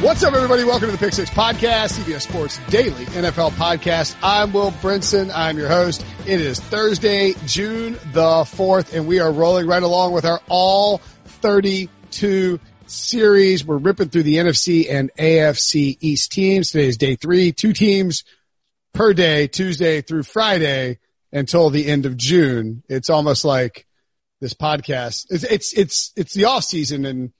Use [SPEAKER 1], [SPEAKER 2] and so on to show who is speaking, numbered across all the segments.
[SPEAKER 1] What's up, everybody? Welcome to the Pick Six Podcast, CBS Sports Daily NFL Podcast. I'm Will Brinson. I'm your host. It is Thursday, June the 4th, and we are rolling right along with our all 32 series. We're ripping through the NFC and AFC East teams. Today is day three, two teams per day, Tuesday through Friday until the end of June. It's almost like this podcast. It's, it's, it's, it's the off season and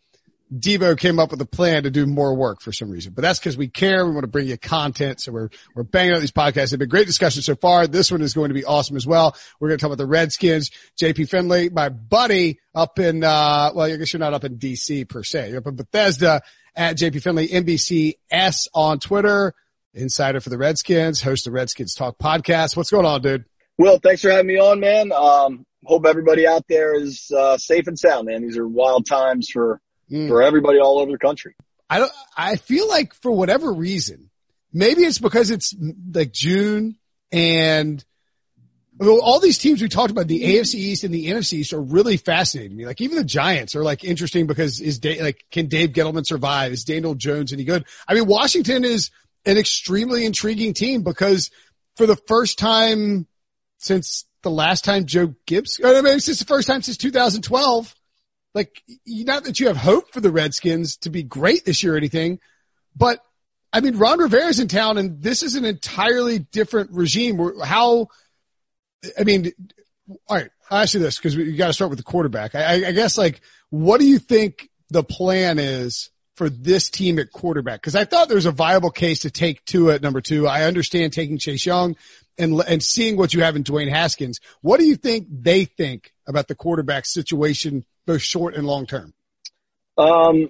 [SPEAKER 1] Debo came up with a plan to do more work for some reason, but that's because we care. We want to bring you content. So we're, we're banging out these podcasts. They've been great discussions so far. This one is going to be awesome as well. We're going to talk about the Redskins. JP Finlay, my buddy up in, uh, well, I guess you're not up in DC per se. You're up in Bethesda at JP Finlay, NBCS on Twitter, insider for the Redskins, host the Redskins Talk podcast. What's going on, dude?
[SPEAKER 2] Will, thanks for having me on, man. Um, hope everybody out there is, uh, safe and sound, man. These are wild times for, mm. for everybody all over the country.
[SPEAKER 1] I don't, I feel like for whatever reason, maybe it's because it's like June and all these teams we talked about, the AFC East and the NFC East are really fascinating me. Like even the Giants are like interesting because is Dave, like, can Dave Gettleman survive? Is Daniel Jones any good? I mean, Washington is an extremely intriguing team because for the first time since the last time Joe Gibbs, I mean, since the first time since 2012, like, not that you have hope for the Redskins to be great this year or anything, but I mean, Ron Rivera's in town and this is an entirely different regime. How, I mean, all right, I'll ask you this because you got to start with the quarterback. I, I guess like, what do you think the plan is for this team at quarterback? Cause I thought there was a viable case to take Tua at number two. I understand taking Chase Young and, and seeing what you have in Dwayne Haskins. What do you think they think about the quarterback situation both short and long term?
[SPEAKER 2] Um,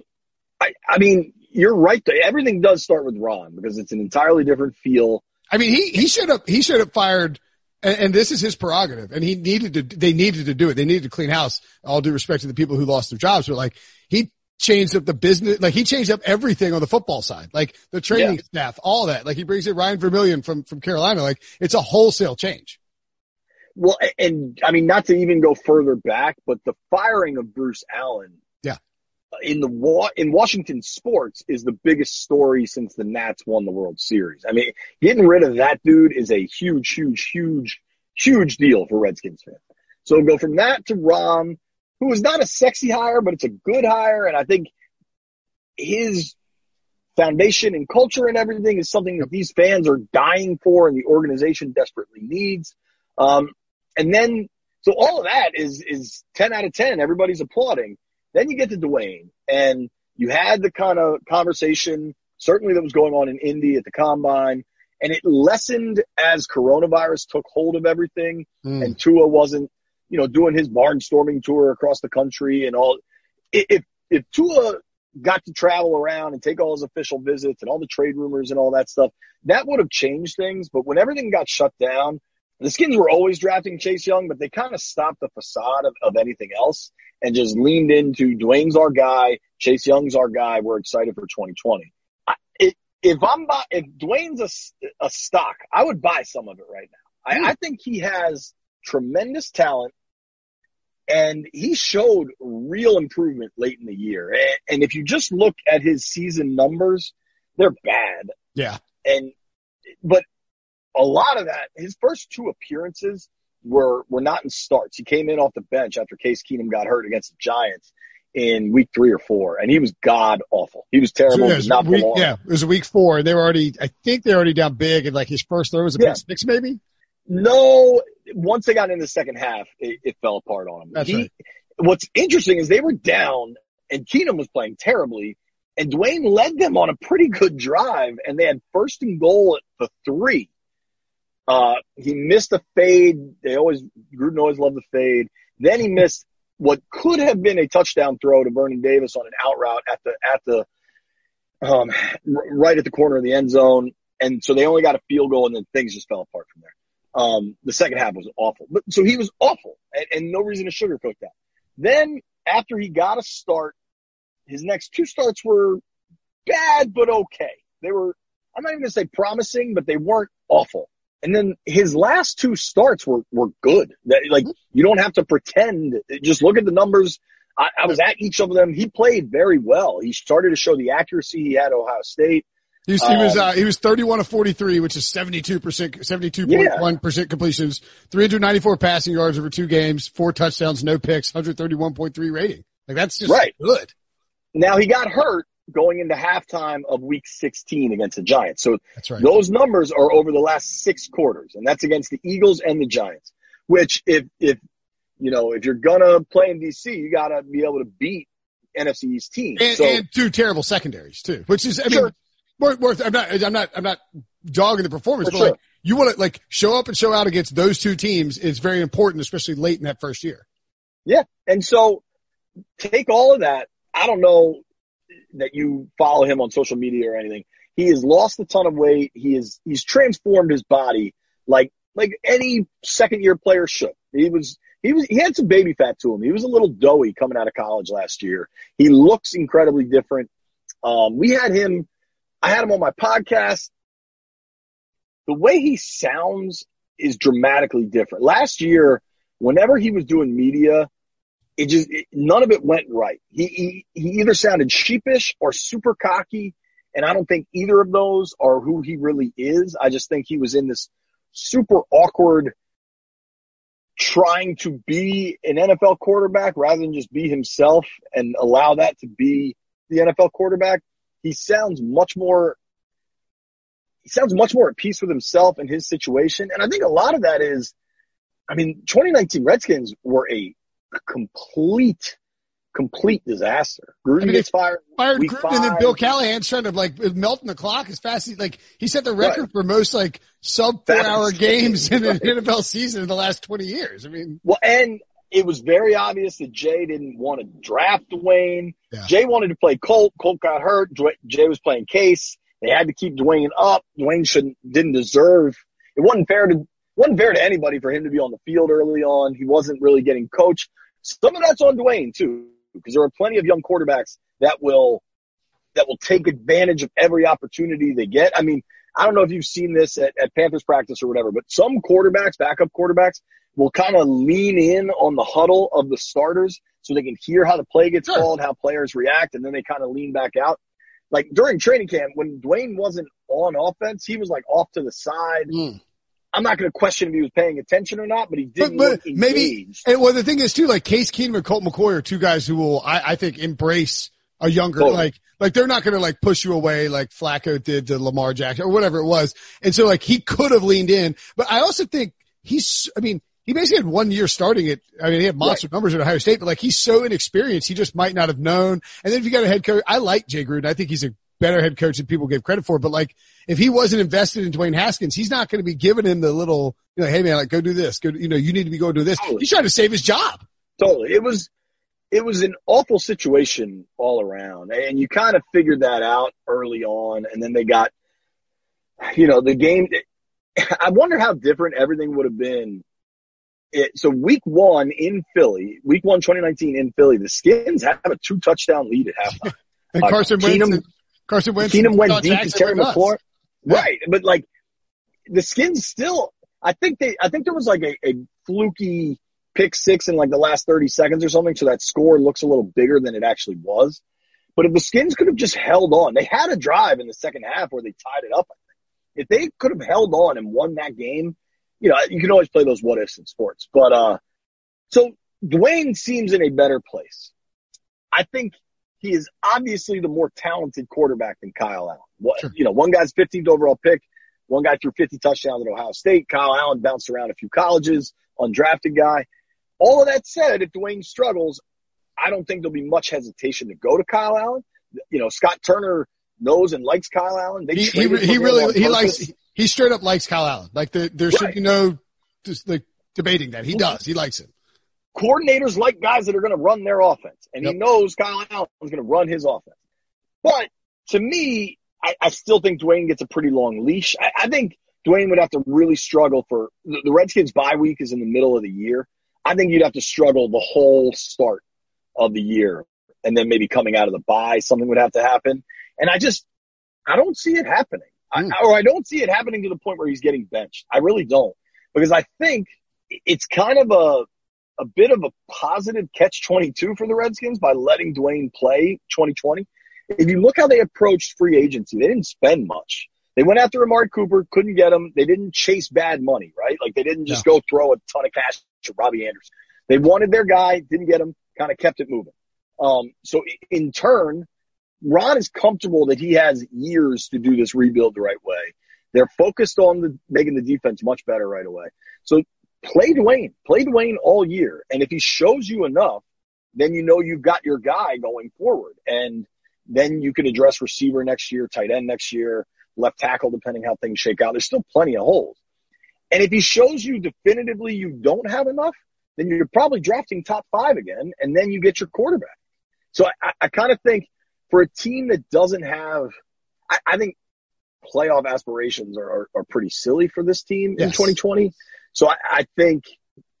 [SPEAKER 2] I, I mean, you're right. Everything does start with Ron because it's an entirely different feel.
[SPEAKER 1] I mean, he, he should have, he should have fired, and, and, this is his prerogative and he needed to, they needed to do it. They needed to clean house. All due respect to the people who lost their jobs, but like he changed up the business, like he changed up everything on the football side, like the training yeah. staff, all that. Like he brings in Ryan Vermillion from, from Carolina. Like it's a wholesale change.
[SPEAKER 2] Well, and I mean, not to even go further back, but the firing of Bruce Allen.
[SPEAKER 1] Yeah.
[SPEAKER 2] In the in Washington sports is the biggest story since the Nats won the World Series. I mean, getting rid of that dude is a huge, huge, huge, huge deal for Redskins fans. So go from that to Ron, who is not a sexy hire, but it's a good hire, and I think his foundation and culture and everything is something that these fans are dying for and the organization desperately needs. Um, and then, so all of that is, is 10 out of 10. Everybody's applauding. Then you get to Dwayne and you had the kind of conversation, certainly that was going on in Indy at the combine and it lessened as coronavirus took hold of everything mm. and Tua wasn't, you know, doing his barnstorming tour across the country and all. If, if Tua got to travel around and take all his official visits and all the trade rumors and all that stuff, that would have changed things. But when everything got shut down, the Skins were always drafting Chase Young, but they kind of stopped the facade of, of anything else and just leaned into Dwayne's our guy, Chase Young's our guy. We're excited for 2020. I, it, if I'm buy, if Dwayne's a, a stock, I would buy some of it right now. I, hmm. I think he has tremendous talent And he showed real improvement late in the year. And if you just look at his season numbers, they're bad.
[SPEAKER 1] Yeah.
[SPEAKER 2] And, but a lot of that, his first two appearances were, were not in starts. He came in off the bench after Case Keenum got hurt against the Giants in week three or four, and he was god awful. He was terrible. So,
[SPEAKER 1] yeah, week, yeah, it was a week four, they were already. I think they're already down big, and like his first throw was a yeah. six, maybe.
[SPEAKER 2] No, once they got in the second half, it, it fell apart on him.
[SPEAKER 1] That's he, right.
[SPEAKER 2] What's interesting is they were down, and Keenum was playing terribly, and Dwayne led them on a pretty good drive, and they had first and goal at the three. Uh, he missed a fade. They always Gruden always loved the fade. Then he missed what could have been a touchdown throw to Vernon Davis on an out route at the at the um, right at the corner of the end zone, and so they only got a field goal, and then things just fell apart from there. Um, the second half was awful, but so he was awful, and, and no reason to sugarcoat that. Then after he got a start, his next two starts were bad but okay. They were I'm not even gonna say promising, but they weren't awful. And then his last two starts were, were good. That, like, you don't have to pretend. Just look at the numbers. I, I was at each of them. He played very well. He started to show the accuracy he had Ohio State.
[SPEAKER 1] He was, he was, um, uh, he was 31 of 43, which is 72%, 72.1% yeah. completions, 394 passing yards over two games, four touchdowns, no picks, 131.3 rating. Like that's just right. good.
[SPEAKER 2] Now he got hurt going into halftime of week 16 against the Giants. So
[SPEAKER 1] right.
[SPEAKER 2] those numbers are over the last six quarters, and that's against the Eagles and the Giants, which if, if, you know, if you're gonna play in DC, you gotta be able to beat NFC East teams.
[SPEAKER 1] And,
[SPEAKER 2] so,
[SPEAKER 1] and two terrible secondaries too, which is, I sure. Worth, worth, I'm not, I'm not, I'm not dogging the performance, For but sure. like, you want to like show up and show out against those two teams is very important, especially late in that first year.
[SPEAKER 2] Yeah. And so take all of that. I don't know that you follow him on social media or anything, he has lost a ton of weight. He is he's transformed his body like like any second year player should. He was he was he had some baby fat to him. He was a little doughy coming out of college last year. He looks incredibly different. Um, we had him. I had him on my podcast. The way he sounds is dramatically different. Last year, whenever he was doing media, it just it, none of it went right. He, he he either sounded sheepish or super cocky, and I don't think either of those are who he really is. I just think he was in this super awkward trying to be an NFL quarterback rather than just be himself and allow that to be the NFL quarterback. He sounds much more he sounds much more at peace with himself and his situation. And I think a lot of that is I mean, 2019 Redskins were a complete, complete disaster. Gruden I mean, gets fired.
[SPEAKER 1] Fired Gruden five. and then Bill Callahan's trying to like melting the clock as fast as like he set the record right. for most like sub four hour games in an NFL season in the last 20 years. I mean,
[SPEAKER 2] well, and it was very obvious that Jay didn't want to draft Dwayne. Yeah. Jay wanted to play Colt. Colt got hurt. Jay was playing Case. They had to keep Dwayne up. Dwayne shouldn't, didn't deserve. It wasn't fair to wasn't fair to anybody for him to be on the field early on. He wasn't really getting coached. Some of that's on Dwayne too, because there are plenty of young quarterbacks that will that will take advantage of every opportunity they get. I mean, I don't know if you've seen this at, at Panthers practice or whatever, but some quarterbacks, backup quarterbacks, will kind of lean in on the huddle of the starters so they can hear how the play gets sure. called, how players react, and then they kind of lean back out. Like during training camp, when Dwayne wasn't on offense, he was like off to the side. Mm. I'm not going to question if he was paying attention or not, but he didn't but, but
[SPEAKER 1] maybe. And well, the thing is too, like Case Keenum and Colt McCoy are two guys who will, I, I think, embrace a younger, totally. like, like they're not going to like push you away like Flacco did to Lamar Jackson or whatever it was. And so like he could have leaned in, but I also think he's, I mean, he basically had one year starting it. I mean, he had monster right. numbers at Ohio State, but like he's so inexperienced, he just might not have known. And then if you got a head coach, I like Jay Gruden. I think he's a better head coach than people gave credit for. But like, if he wasn't invested in Dwayne Haskins, he's not going to be giving him the little, you know, hey man, like go do this. Go, you know, you need to be going to do this. Totally. He's trying to save his job.
[SPEAKER 2] Totally. It was, it was an awful situation all around. And you kind of figured that out early on. And then they got, you know, the game. I wonder how different everything would have been. It, so week one in Philly, week one, 2019 in Philly, the Skins have a two touchdown lead at halftime.
[SPEAKER 1] and Carson uh, Wentz, Carson Wentz.
[SPEAKER 2] Keenum went deep to Terry McLaurin. Right. But like the skins still, I think they, I think there was like a, a fluky pick six in like the last 30 seconds or something. So that score looks a little bigger than it actually was. But if the Skins could have just held on, they had a drive in the second half where they tied it up. I think if they could have held on and won that game, you know, you can always play those what ifs in sports. But uh, so Dwayne seems in a better place. I think he is obviously the more talented quarterback than Kyle Allen. What, sure. You know, one guy's 15th overall pick. One guy threw 50 touchdowns at Ohio State. Kyle Allen bounced around a few colleges, undrafted guy. All of that said, if Dwayne struggles, I don't think there'll be much hesitation to go to Kyle Allen. You know, Scott Turner knows and likes Kyle Allen.
[SPEAKER 1] They he, he, he really he likes he straight up likes Kyle Allen. Like the, there should right. be no just like debating that. He does. He likes him.
[SPEAKER 2] Coordinators like guys that are going to run their offense, and yep. he knows Kyle Allen is going to run his offense. But to me, I, I, still think Dwayne gets a pretty long leash. I, I think Dwayne would have to really struggle for the, the Redskins bye week is in the middle of the year. I think you'd have to struggle the whole start of the year. And then maybe coming out of the bye, something would have to happen. And I just, I don't see it happening. I, hmm. or I don't see it happening to the point where he's getting benched. I really don't. Because I think it's kind of a, a bit of a positive catch 22 for the Redskins by letting Dwayne play 2020. If you look how they approached free agency, they didn't spend much. They went after Amari Cooper, couldn't get him. They didn't chase bad money, right? Like they didn't just no. go throw a ton of cash to Robbie Anderson. They wanted their guy, didn't get him, kind of kept it moving. Um, so in turn, Ron is comfortable that he has years to do this rebuild the right way. They're focused on the, making the defense much better right away. So play Dwayne, play Dwayne all year. And if he shows you enough, then you know you've got your guy going forward. And then you can address receiver next year, tight end next year, left tackle, depending how things shake out. There's still plenty of holes. And if he shows you definitively you don't have enough, then you're probably drafting top five again, and then you get your quarterback. So I, I kind of think for a team that doesn't have, I, I think playoff aspirations are, are, are, pretty silly for this team yes. in 2020. So I, I think,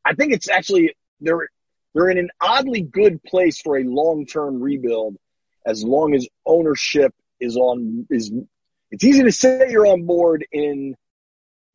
[SPEAKER 2] I think it's actually, they're, they're in an oddly good place for a long-term rebuild as long as ownership is on, is, it's easy to say you're on board in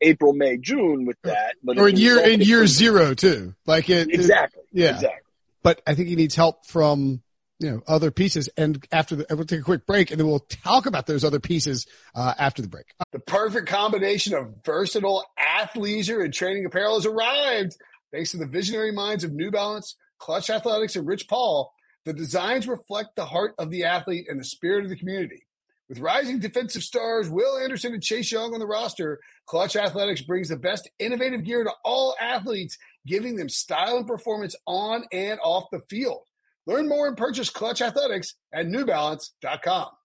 [SPEAKER 2] April, May, June with that,
[SPEAKER 1] but or in year in year zero too. Like it
[SPEAKER 2] exactly,
[SPEAKER 1] it, yeah,
[SPEAKER 2] exactly.
[SPEAKER 1] But I think he needs help from you know other pieces. And after the, we'll take a quick break, and then we'll talk about those other pieces uh, after the break. The perfect combination of versatile athleisure and training apparel has arrived. Thanks to the visionary minds of New Balance, Klutch Athletics, and Rich Paul, the designs reflect the heart of the athlete and the spirit of the community. With rising defensive stars Will Anderson and Chase Young on the roster, Klutch Athletics brings the best innovative gear to all athletes, giving them style and performance on and off the field. Learn more and purchase Klutch Athletics at newbalance.com. All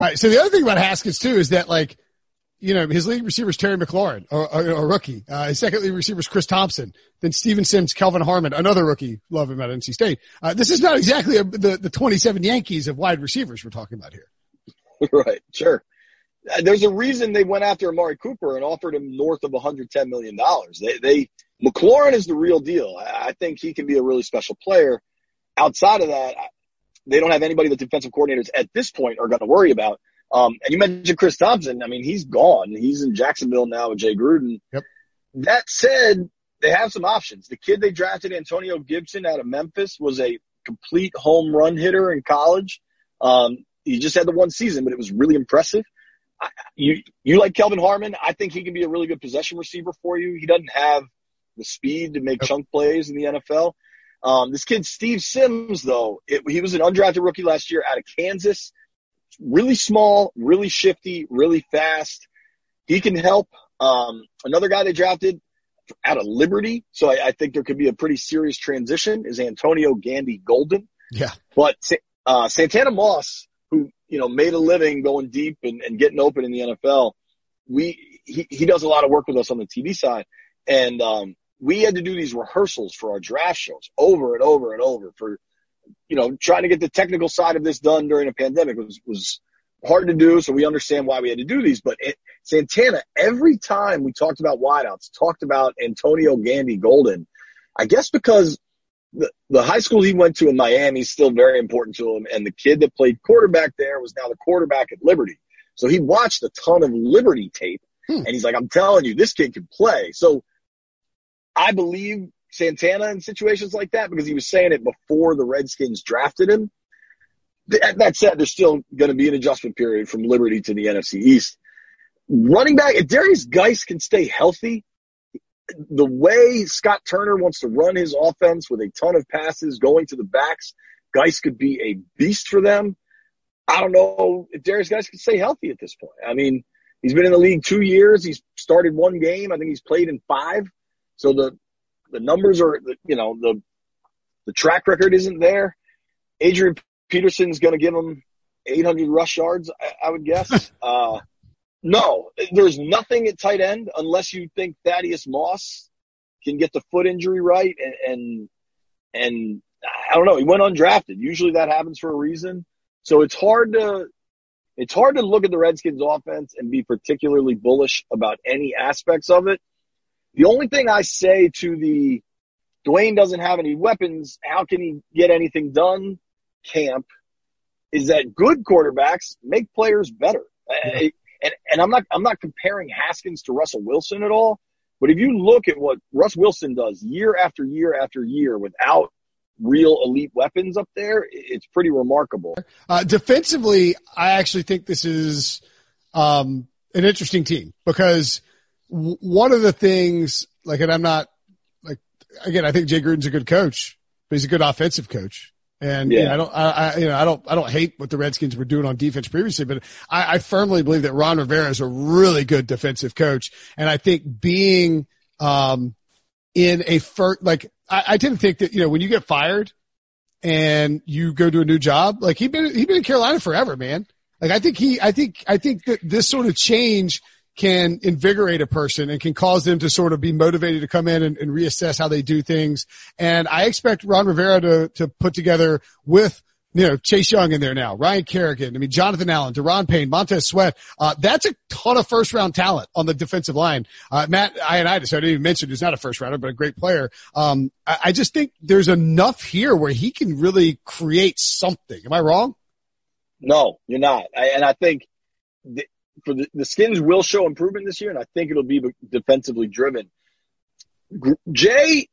[SPEAKER 1] right. So the other thing about Haskins too is that like, you know, his leading receiver is Terry McLaurin, a rookie. Uh, his second leading receiver is Chris Thompson. Then Steven Sims, Kelvin Harmon, another rookie. Love him at NC State. Uh, this is not exactly a, the, the 27 Yankees of wide receivers we're talking about here.
[SPEAKER 2] right, sure. Uh, there's a reason they went after Amari Cooper and offered him north of 110 million dollars. They, they McLaurin is the real deal. I, I think he can be a really special player. Outside of that, they don't have anybody the defensive coordinators at this point are going to worry about. Um, and you mentioned Chris Thompson. I mean, he's gone. He's in Jacksonville now with Jay Gruden.
[SPEAKER 1] Yep.
[SPEAKER 2] That said, they have some options. The kid they drafted, Antonio Gibson out of Memphis, was a complete home run hitter in college. Um, he just had the one season, but it was really impressive. I, you you like Kelvin Harmon? I think he can be a really good possession receiver for you. He doesn't have the speed to make chunk plays in the NFL. Um, this kid Steve Sims, though, it, he was an undrafted rookie last year out of Kansas. Really small, really shifty, really fast. He can help. Um, another guy they drafted out of Liberty, so I, I, think there could be a pretty serious transition. Is Antonio Gandy Golden?
[SPEAKER 1] Yeah,
[SPEAKER 2] but uh, Santana Moss you know, made a living going deep and, and getting open in the NFL. We, he, he does a lot of work with us on the TV side. And, um, we had to do these rehearsals for our draft shows over and over and over for, you know, trying to get the technical side of this done during a pandemic was, was hard to do. So we understand why we had to do these, but it, Santana, every time we talked about wideouts, talked about Antonio Gandy Golden, I guess because the, the high school he went to in Miami is still very important to him. And the kid that played quarterback there was now the quarterback at Liberty. So he watched a ton of Liberty tape hmm. and he's like, I'm telling you, this kid can play. So I believe Santana in situations like that because he was saying it before the Redskins drafted him. That said, there's still going to be an adjustment period from Liberty to the NFC East. Running back, if Derrius Guice can stay healthy, the way Scott Turner wants to run his offense with a ton of passes going to the backs, Guice could be a beast for them. I don't know if Derrius Guice can stay healthy at this point. I mean, he's been in the league two years. He's started one game. I think he's played in five. So the, the numbers are, you know, the, the track record isn't there. Adrian Peterson's going to give him 800 rush yards, I, I would guess. uh, no, there's nothing at tight end unless you think Thaddeus Moss can get the foot injury right and, and, and I don't know. He went undrafted. Usually that happens for a reason. So it's hard to, it's hard to look at the Redskins offense and be particularly bullish about any aspects of it. The only thing I say to the Dwayne doesn't have any weapons. How can he get anything done? Camp is that good quarterbacks make players better. Yeah. And, and I'm not, I'm not comparing Haskins to Russell Wilson at all. But if you look at what Russ Wilson does year after year after year without real elite weapons up there, it's pretty remarkable.
[SPEAKER 1] Uh, defensively, I actually think this is um, an interesting team because w- one of the things, like, and I'm not like, again, I think Jay Gruden's a good coach, but he's a good offensive coach. And yeah. you know, I don't, I, I, you know, I don't, I don't hate what the Redskins were doing on defense previously, but I, I firmly believe that Ron Rivera is a really good defensive coach. And I think being, um, in a first, like, I, I tend to think that, you know, when you get fired and you go to a new job, like he been, he been in Carolina forever, man. Like I think he, I think, I think that this sort of change can invigorate a person and can cause them to sort of be motivated to come in and, and reassess how they do things. And I expect Ron Rivera to, to put together with you know, Chase Young in there now, Ryan Kerrigan, I mean, Jonathan Allen, Daron Payne, Montez Sweat. Uh, that's a ton of first round talent on the defensive line. Uh, Matt Ioannidis, I didn't even mention, who's not a first rounder, but a great player. Um, I, I, just think there's enough here where he can really create something. Am I wrong?
[SPEAKER 2] No, you're not. I, and I think for the, the skins will show improvement this year, and I think it'll be defensively driven. Jay,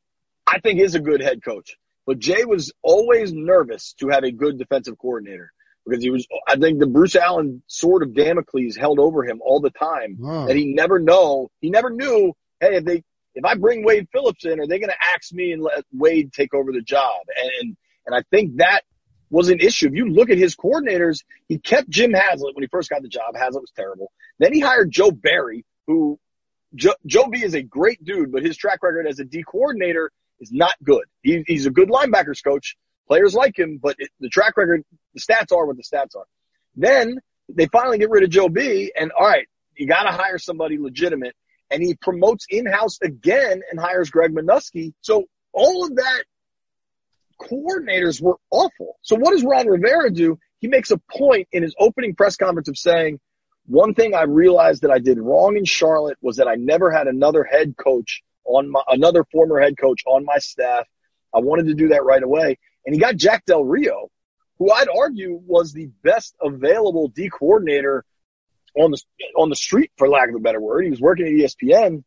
[SPEAKER 2] I think is a good head coach. But Jay was always nervous to have a good defensive coordinator because he was, I think the Bruce Allen sword of Damocles held over him all the time wow. and he never know, he never knew, hey, if they, if I bring Wade Phillips in, are they going to ask me and let Wade take over the job? And, and I think that was an issue. If you look at his coordinators, he kept Jim Haslett when he first got the job. Haslett was terrible. Then he hired Joe Barry, who Joe, Joe B is a great dude, but his track record as a D coordinator is not good. He, he's a good linebackers coach. Players like him, but it, the track record, the stats are what the stats are. Then they finally get rid of Joe B and all right, you got to hire somebody legitimate. And he promotes in-house again and hires Greg Manusky. So all of that coordinators were awful. So what does Ron Rivera do? He makes a point in his opening press conference of saying, one thing I realized that I did wrong in Charlotte was that I never had another head coach on my, another former head coach on my staff. I wanted to do that right away. And he got Jack Del Rio, who I'd argue was the best available D coordinator on the, on the street, for lack of a better word. He was working at ESPN.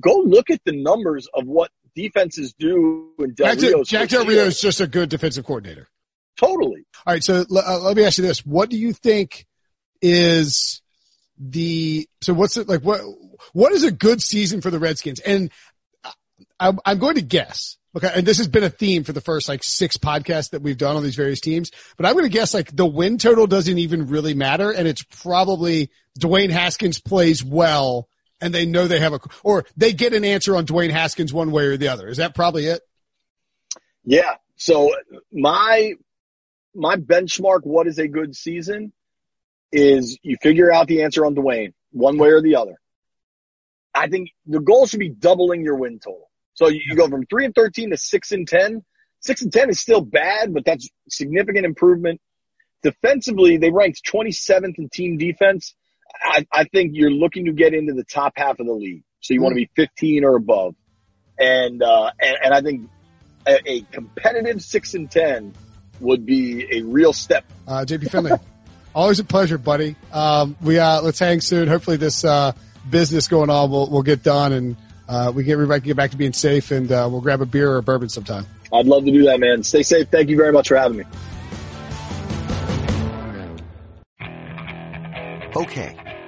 [SPEAKER 2] Go look at the numbers of what defenses do in Del
[SPEAKER 1] Jack, Jack Del Rio is just a good defensive coordinator.
[SPEAKER 2] Totally.
[SPEAKER 1] All right. So uh, let me ask you this. What do you think is the, so what's it like? What, what is a good season for the Redskins? And I, I'm going to guess. Okay, and this has been a theme for the first like six podcasts that we've done on these various teams. But I'm going to guess like the win total doesn't even really matter, and it's probably Dwayne Haskins plays well, and they know they have a or they get an answer on Dwayne Haskins one way or the other. Is that probably it?
[SPEAKER 2] Yeah. So my my benchmark, what is a good season, is you figure out the answer on Dwayne one way or the other. I think the goal should be doubling your win total. So you, you go from three and 13 to six and 10. Six and 10 is still bad, but that's significant improvement. Defensively, they ranked 27th in team defense. I, I think you're looking to get into the top half of the league. So you mm-hmm. want to be 15 or above. And, uh, and, and I think a, a, competitive six and 10 would be a real step.
[SPEAKER 1] Uh, JP Finlay, always a pleasure, buddy. Um, we, uh, let's hang soon. Hopefully this, uh, business going on will will get done and uh, we get everybody can get back to being safe, and uh, we'll grab a beer or a bourbon sometime.
[SPEAKER 2] I'd love to do that, man. Stay safe. Thank you very much for having me.
[SPEAKER 3] Okay,